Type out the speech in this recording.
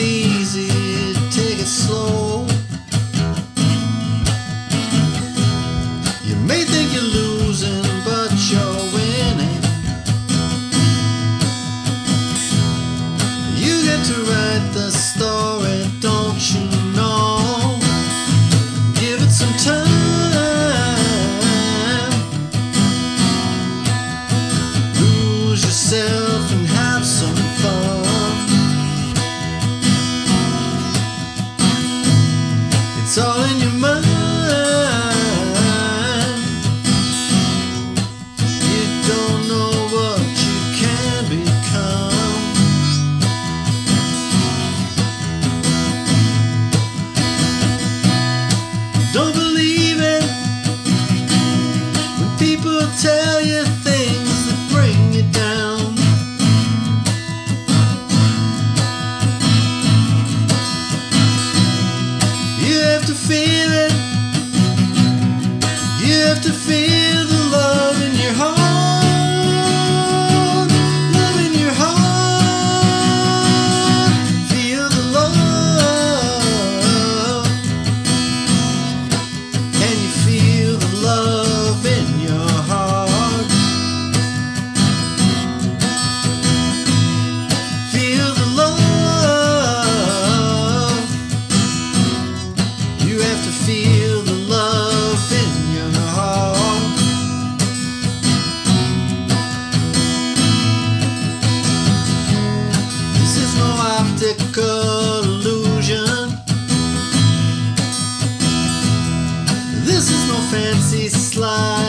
easy, take it slow. Illusion. This is no fancy slide.